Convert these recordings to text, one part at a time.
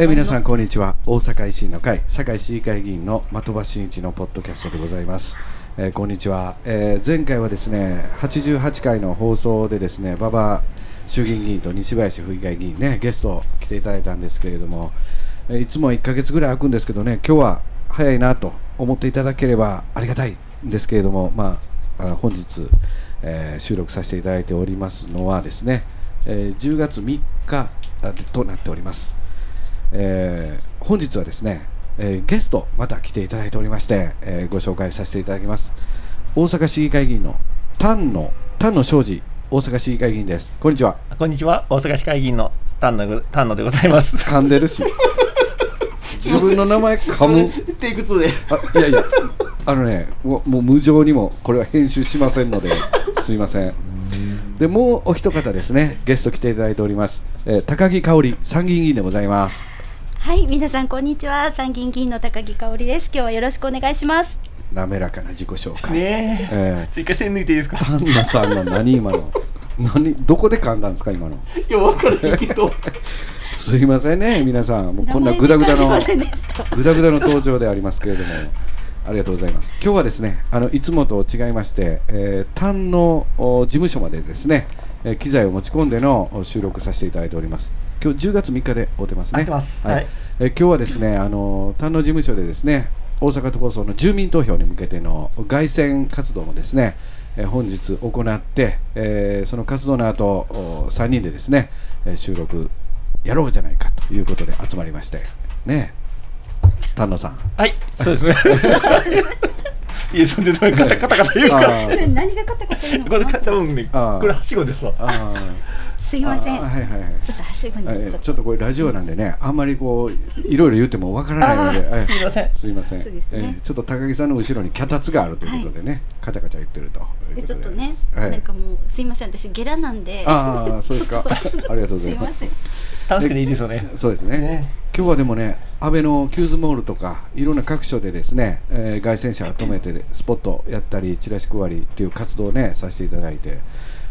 え皆さんこんにちは。大阪維新の会堺市議会議員の的場真一のポッドキャストでございます、えーこんにちは、えー前回はですね88回の放送でですね馬場衆議院議員と西林府議会議員ねゲスト来ていただいたんですけれども、えいつも1ヶ月ぐらい空くんですけどね今日は早いなと思っていただければありがたいんですけれどもまああの本日、えー収録させていただいておりますのはですね、えー10月3日となっております。えー本日はですね、えーゲストまた来ていただいておりまして、えーご紹介させていただきます。大阪市議会議員の丹野丹野昌司大阪市議会議員です。こんにちは。こんにちは、大阪市会議員の丹野丹野でございます。噛んでるし。自分の名前噛む。テイク2で。あいやいや。あのねもうもう無情にもこれは編集しませんのですいません。でもうお一方ですねゲスト来ていただいております、えー高木香織参議院議員でございますはい、皆さんこんにちは。参議院議員の高木香織です。今日はよろしくお願いします。滑らかな自己紹介、ねええ。一回線抜いていいですか？丹野さんの何今の？何どこで噛んだんですか今の？いや、わからないけど。すいませんね皆さんもうこんなグダグダのグダグダの登場でありますけれどもありがとうございます今日はですねあのいつもと違いまして、えー、丹野お事務所までですね、えー機材を持ち込んでのお収録させていただいております今日10月3日で会うてますね会ってますはいはいえー今日はですねあの丹野事務所でですね大阪都構想の住民投票に向けての凱旋活動もですね、えー本日行って、えーその活動の後お3人でですね、えー収録やろうじゃないかということで集まりましてね丹野さんはい、そうですね。いや、それで、カタカタカタ言うから。何が勝ったこと言うのこれ、かな。多分ね、これはしごですわ。あすいません。はいはいはいちょっとはしちょっと。これラジオなんでねあんまりこういろいろ言ってもわからないのですいませんすいませんえーちょっと高木さんの後ろに脚立があるということでね、カチャカチャ言ってるというでことでちょっとね、はいなんかもうすいません。私ゲラなんで。ああそうですか ありがとうございますいますせん。楽しくていいですよね。そうですねね今日はでもね安倍のキューズモールとかいろんな各所でですね、えー、凱旋車を止めてスポットやったりチラシ配りっていう活動をねさせていただいて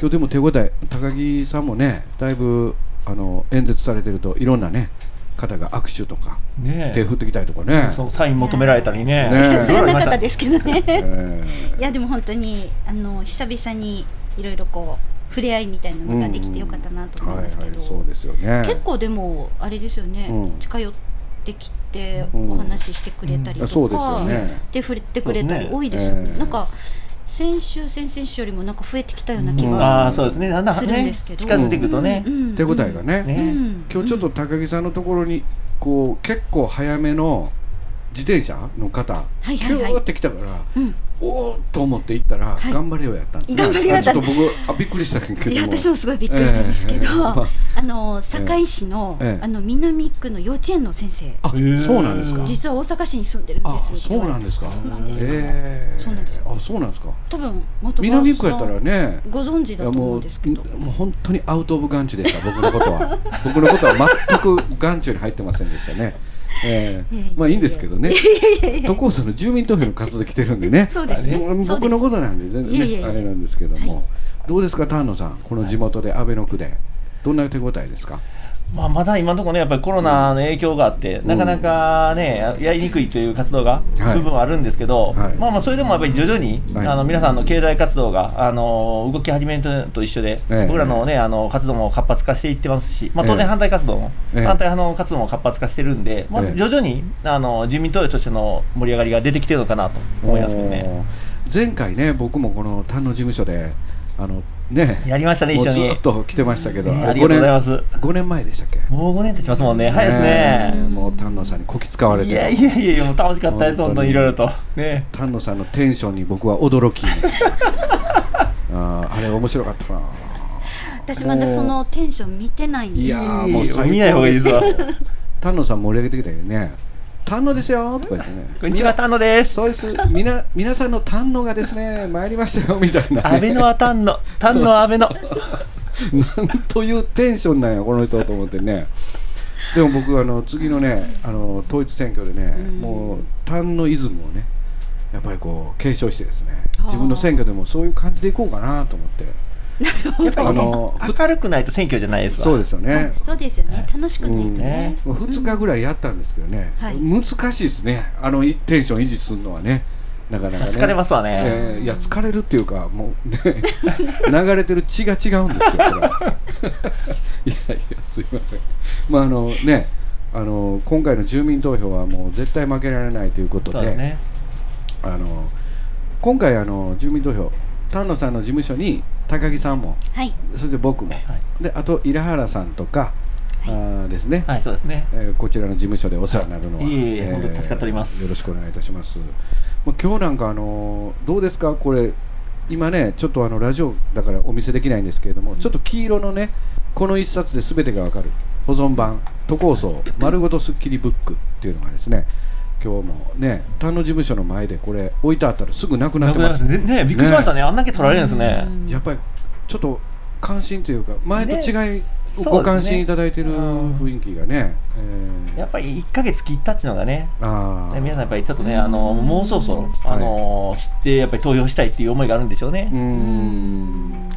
今日でも手応え高木さんもねだいぶあの演説されてるといろんなね方が握手とかね手振ってきたりとかね。そう、サイン求められたりね。ね知ら なかったですけどね。えいやでも本当にあの久々にいろいろこう触れ合いみたいなのができてよかったなとーはい思うんですけど。はいそうですよね。結構でもあれですよね、うん。近寄ってきてうん。お話ししてくれたりとか、そうですよね。手振ってくれたりそうね。多いですよね。ええ。なんか先週先々週よりもなんか増えてきたような気うん。が、ああ、そうでするんね、ですけど。近づいていくとね。う。ん手応えがね、今日ちょっと高木さんのところにこう結構早めの自転車の方、はいはい。キューって来たから、うんおーっと思って行ったら、はい。頑張れよやったんですね頑張れよやった。あちょっと僕あびっくりしたんですけども。いや私もすごいびっくりしたんですけど、ええまああの堺市の,、ええ。あの南区の幼稚園の先生。あへーそうなんですか。実は大阪市に住んでるんあですそうなんですか。そうなんです、えーそうなんですあそうなんですか。多分元南区やったらねご存知だと思うんですけど。もう本当にアウト・オブ・眼中でした僕のことは。僕のことは全く眼中に入ってませんでしたねえいやいやいやーまあいいんですけどね。都構想の住民投票の活動来てるんでね。そうですね。もう僕のことなんで全然ねあれなんですけども、はい。どうですか丹野さん。この地元で安倍の区で。どんな手応えですか？まあ、まだ今のところね、やっぱりコロナの影響があって、なかなかね、やりにくいという活動が、はい。部分はあるんですけど、はい。まあまあ、それでもやっぱり徐々に、はい。あの皆さんの経済活動が、あの動き始めるのと一緒で、ええ。僕らのね、あの活動も活発化していってますし、まあ、当え。え然反対活動も、ええ。反対派の活動も活発化してるんで、まあ、ええ。徐々にあの住民投票としての盛り上がりが出てきてるのかなと思いますけどね。前回ね僕もこの丹野事務所であのねやりましたね、一緒に。っと来てましたけど、ありがとうございます。5年前でしたっけ？もう5年経ちますもんね、早いですえね。もう丹野さんにこき使われていやいやいやもう楽しかったです、本当にいろいろと。ね。丹野さんのテンションに僕は驚き あーあれ面白かったな私まだそのテンション見てないんですいやもう見ない方がいいですわ。丹野さん盛り上げてきたよね丹野ですよとか言ってね。こんにちは、丹野です。そうです。みな皆さんの丹野がですね参りましたよみたいな、ね、安倍のは丹野、丹野は安倍の。なんというテンションなんやこの人と思ってね。でも僕あの次のねあの統一選挙でね、うん。もう丹野イズムをねやっぱりこう継承してですね自分の選挙でもそういう感じでいこうかなと思ってやっぱりあの明るくないと選挙じゃないですわ。そうですよね。そうですよね。楽しくないとね。もう2日ぐらいやったんですけどね、はい。難しいですね。あのテンション維持するのはね。なかなかね。疲れますわね。えーいや疲れるっていうかもうね 流れてる血が違うんですよこれ いやいやすいません。まああのねあの今回の住民投票はもう絶対負けられないということであの今回あの住民投票丹野さんの事務所に高木さんも。はい。そして僕も、はい。であと稲原さんとか、あーですね、はいそうですね。えーこちらの事務所でお世話になるのは、はいいえいえ本当に助かっております。よろしくお願いいたします。もう今日なんかあのーどうですか？これ今ねちょっとあのラジオだからお見せできないんですけれども、ちょっと黄色のねこの一冊で全てがわかる保存版都構想丸ごとスッキリブックっていうのがですね今日もね丹野事務所の前でこれ置いてあったらすぐなくなってます。ね。ねびっくりしましたね。あんだけ取られるんですね。やっぱりちょっと関心というか前と違い、ねご関心いただいてるうん。雰囲気がね、えー。やっぱり1ヶ月切ったっていうのがねあ皆さんやっぱりちょっとねあのもうそろそろあの知ってやっぱり投票したいっていう思いがあるんでしょうね。うーん。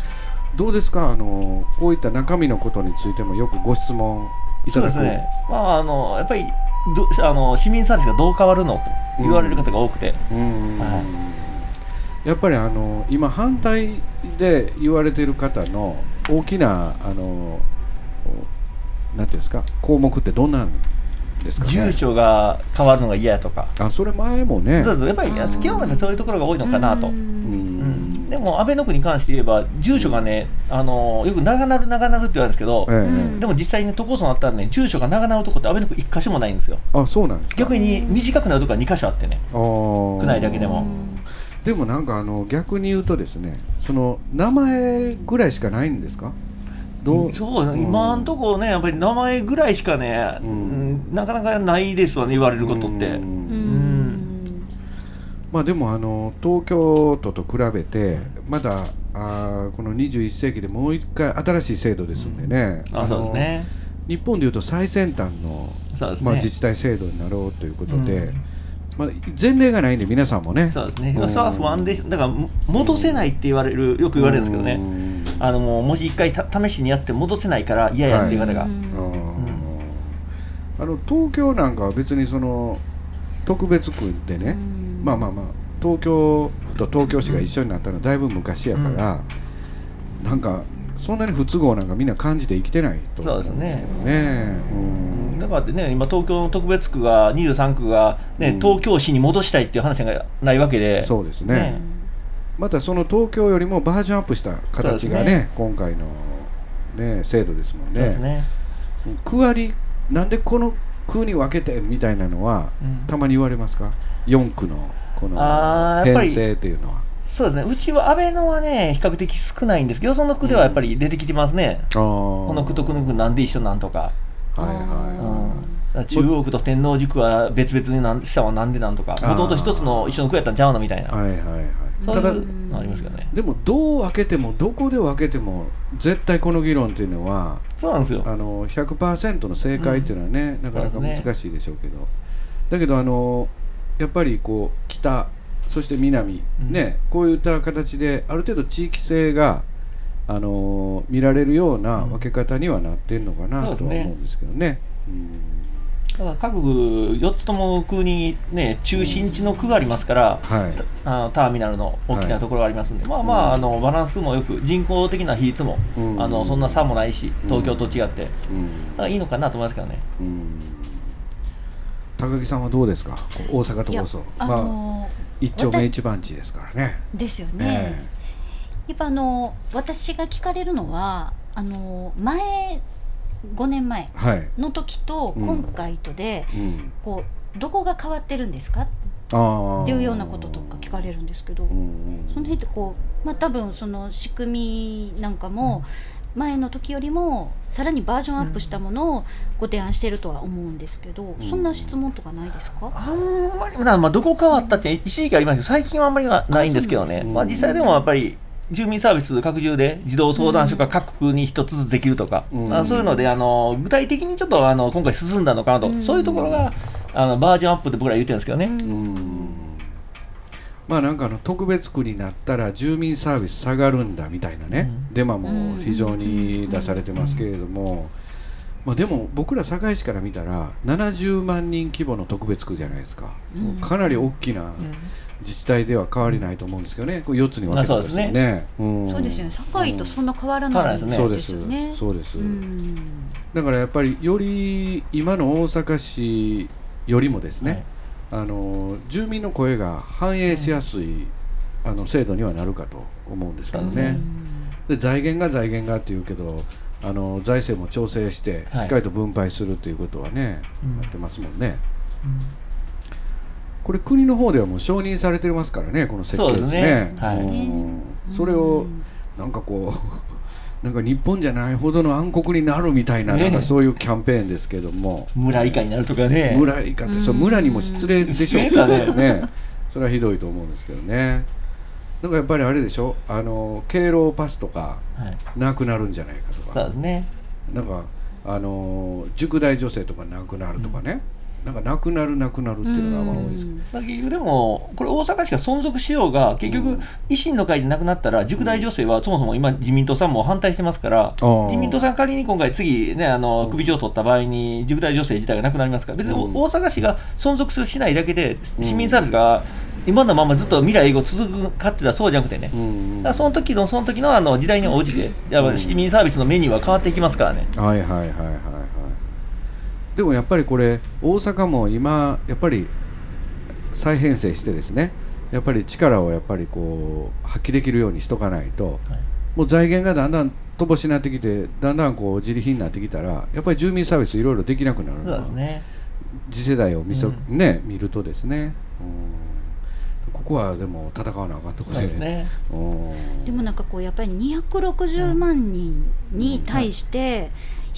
どうですか？あのこういった中身のことについてもよくご質問いただく。そうですね。まああのやっぱりどあの市民サービスがどう変わるの？と言われる方が多くて、うーん。はやっぱりあの今反対で言われている方の大きなあのなんていうんですか？項目ってどんなんですかね？住所が変わるのが嫌やとか、あそれ前もね。そうそう。やっぱり基本なんかそういうところが多いのかなと、ううん。んでも安倍の区に関して言えば住所がねあのよく長なる長なるって言われるんですけど、でも実際に都構想になったらね住所が長なるとこって安倍の区1箇所もないんですよ。あそうなんですか。逆に短くなるところが2箇所あってね。区内だけでも。でもなんかあの逆に言うとですねその名前ぐらいしかないんですか？どう？そう、ん。今んとこねやっぱり名前ぐらいしかね、うん。うんなかなかないですわね言われることって、うん。うんまあでもあの東京都と比べてまだあーこの21世紀でもう一回新しい制度ですんでね、あそうですね。日本でいうと最先端の、ね、まあ、自治体制度になろうということで、うん。まあ、前例がないんで皆さんもね。そうですね、うん。それは不安でだからも戻せないって言われるよく言われるんですけどね、うん。あのもうもし一回た試しにやって戻せないから嫌やっていう方が、うん。あの東京なんかは別にその特別区でね、うんまあまあまあ東京府と東京市が一緒になったのはだいぶ昔やから、なんかそんなに不都合なんかみんな感じて生きてないと思うんですけどね。うん。だからってね今東京の特別区が23区が、ねうん。東京市に戻したいっていう話がないわけで。そうですね。ね。またその東京よりもバージョンアップした形がねそうです今回の、ね、制度ですもんね。区割りなんでこの区に分けてみたいなのは、うん。たまに言われますか？4区のこの編成っていうのは。そうですね。うちは安倍のはね比較的少ないんですけどよその区ではやっぱり出てきてますね、ここの区とこの区なんで一緒なんとか,、はいうん、はだから中央区と天王寺区は別々になん下はなんでなんとか。もともと一つの一緒の区やったんちゃうのみたいな、いはいはいはい。そういただうのありますけどね。でもどう分けてもどこで分けても絶対この議論っていうのはそうなんですよ。あの100%の正解っていうのはね、なかなかそうですね。難しいでしょうけど、だけどあのやっぱりこう北そして南、うん。ねこういった形である程度地域性があの見られるような分け方にはなってるのかなとは思うんですけどね。うん。だから各区4つとも区にね中心地の区がありますから、はい。あのターミナルの大きなところがありますんで、まあまああのバランスもよく人口的な比率も、うん。あのそんな差もないし東京と違って、うん。だからいいのかなと思いますけどね。うん高木さんはどうですか？大阪都構想あまあの一丁目一番地ですからね。ですよね、えやっぱあの私が聞かれるのはあの前5年前の時とうん。今回とで、うん、こうどこが変わってるんですか？っていうようなこととか聞かれるんですけど、うんうんその辺ってこうまあ多分その仕組みなんかも前の時よりもさらにバージョンアップしたものをご提案してるとは思うんですけど、そんな質問とかないですか、あんまりなまあどこ変わったって一時期ありますけど最近はあんまりなないんですけどね。ね。まあ、実際でもやっぱり住民サービス拡充で児童相談所が各区に一つずつできるとか、うん。まあ、そういうのであの具体的にちょっとあの今回進んだのかなと、うん。そういうところがあのバージョンアップで僕ら言ってるんですけどね、うんまあなんかあの特別区になったら住民サービス下がるんだみたいなね、デマも非常に出されてますけれども、まあ、でも僕ら堺市から見たら70万人規模の特別区じゃないですか、かなり大きな自治体では変わりないと思うんですけどね。これ4つに分けてますよね。うん。そうですよね。堺とそんな変わらないうんそうですですよね。そうです、うん。だからやっぱりより今の大阪市よりもですね、あの住民の声が反映しやすい、あの制度にはなるかと思うんですけどね、で財源が財源がっていうけどあの財政も調整してはいしっかりと分配するっていうことはね、うん。やってますもんね。これ国の方ではもう承認されてますからねこの設計すね。それをなんかこうなんか日本じゃないほどの暗黒になるみたいな,、ね。なんかそういうキャンペーンですけども、村以下になるとかね。村以下って、それ村にも失礼でしょ。う失礼だね。それはひどいと思うんですけどね。なんかやっぱりあれでしょ。あの敬老パスとかはい。なくなるんじゃないかとそうかですね。なんかあの塾代女性とかなくなるとかね、なんかなくなるなくなるっていうのがまあ多いです。けど、結局でもこれ大阪市が存続しようが結局維新の会でなくなったら塾大女性はそもそも今自民党さんも反対してますからー。自民党さん仮に今回次ねあの首長を取った場合に塾大女性自体がなくなりますから別にうん。大阪市が存続するしないだけで市民サービスが今のままずっと未来永劫続くかって言ったらそうじゃなくてね。うん。うんその時のその時のあの時代に応じてやっぱり市民サービスのメニューは変わっていきますからね。はいはいはいはいはいでもやっぱりこれ大阪も今やっぱり再編成してですねやっぱり力をやっぱりこう発揮できるようにしとかないと、もう財源がだんだん乏しになってきてだんだんこう自利品になってきたらやっぱり住民サービスいろいろできなくなるの。はね。次世代を見そ、うね見るとですね、うん、ここはでも戦わなあかんとこですね。うん。でもなんかこうやっぱり260万人に対して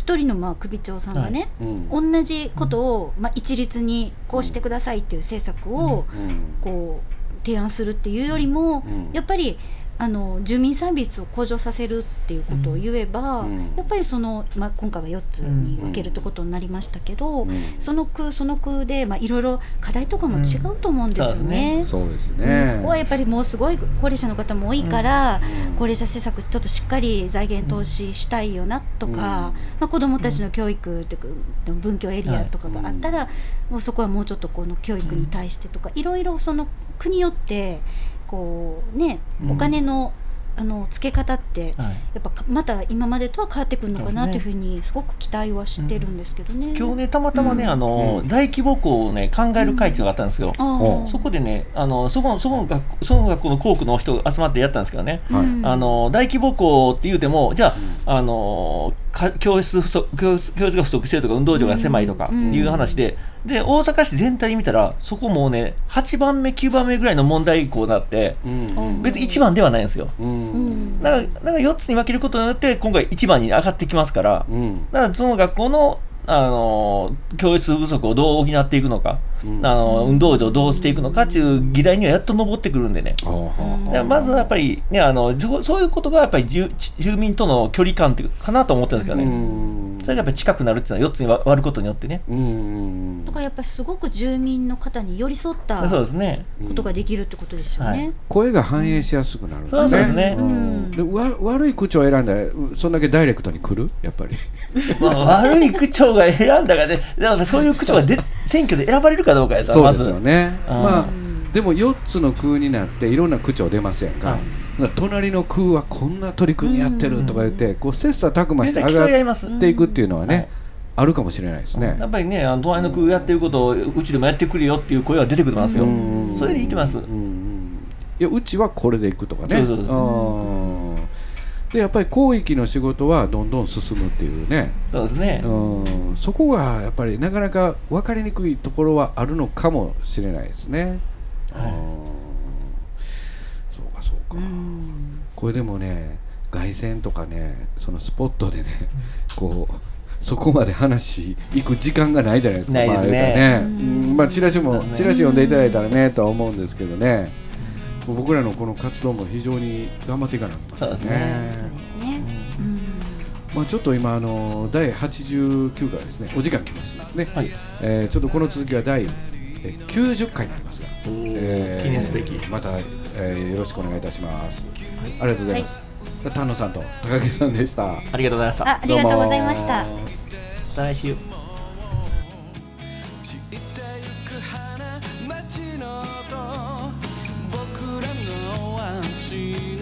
一人のまあ首長さんがね、うん。同じことをまあ一律にこうしてくださいっていう政策をうん。こう提案するっていうよりも、うん。やっぱりあの住民サービスを向上させるっていうことを言えば、うん。やっぱりその、まあ、今回は4つに分けるってことになりましたけど、うん。その区その区でまあいろいろ課題とかも違うと思うんですよね。そうですうん。ね、ここはやっぱりもうすごい高齢者の方も多いから、うん。高齢者施策ちょっとしっかり財源投資したいよなとか、うん。まあ、子どもたちの教育っていうか文教エリアとかがあったら、もうそこはもうちょっとこの教育に対してとか、いろいろその区によってこうね、うん。お金のあの付け方ってはい。やっぱかまた今までとは変わってくるのかなというふうにすごく期待はしてるんですけどね。今日ねたまたまね、うん。あのうん。大規模校をね考える会っていうのがあったんですよ、そこでねあのそこそこの学校その学校の校区の人が集まってやったんですけどね、あの大規模校って言うてもじゃあ,、あのか教室不足教室教室が不足してるとか運動場が狭いとかうんいう話で、で大阪市全体で見たらそこもうね8番目9番目ぐらいの問題校だってうん別に1番ではないんですよ。うん。うんだからだから4つに分けることによって今回1番に上がってきますからうん。だからその学校のあの教室不足をどう補っていくのか、うん。あの運動場をどうしていくのかっていう議題にはやっと上ってくるんでね。あーはーだからまずはやっぱりねあのそそういうことがやっぱり住住民との距離感っていうかなと思ってるんですけどうね、ん。それがやっぱり近くなるっていうのは4つに割ることによってね、うん。だからやっぱりすごく住民の方に寄り添ったそうですね。ことができるってことですよね。声が反映しやすくなる。んそうですね。うん。でわ悪い区長を選んだそんだけダイレクトに来る？やっぱり。まあ、悪い区長が選んだからね。だからそういう区長がで選挙で選ばれるかどうかやさそうですよね。うん。まあでも4つの区になっていろんな区長出ますやんか,、はい。隣の区はこんな取り組みやってるとか言って、こう切磋琢磨して上がっていくっていうのはね、はいあるかもしれないですね。やっぱりねあの隣の区やってることをうちでもやってくれよっていう声は出てくるますよ、うん。それでいきます、いやうちはこれでいくとかね。そうそうそう。うんでやっぱり広域の仕事はどんどん進むっていうね、そうですね、うん、そこがやっぱりなかなか分かりにくいところはあるのかもしれないですね。はい。うん。そうかそうか、これでもね凱旋とかねそのスポットでねこうそこまで話行く時間がないじゃないですか。ないですね。まあね。うん。まあチラシもチラシ読んでいただいたらねとは思うんですけどね僕らのこの活動も非常に頑張っていかなかったですね。そうですね。まあちょっと今あの第89回ですね。お時間きましてですね。はい、えー、ちょっとこの続きは第90回になりますが、えー、記念すべきまた、えー、よろしくお願いいたします。はい、ありがとうございます。はい、丹野さんと高木さんでした。ありがとうございました。ありがとうございました。また来週。街の音 see.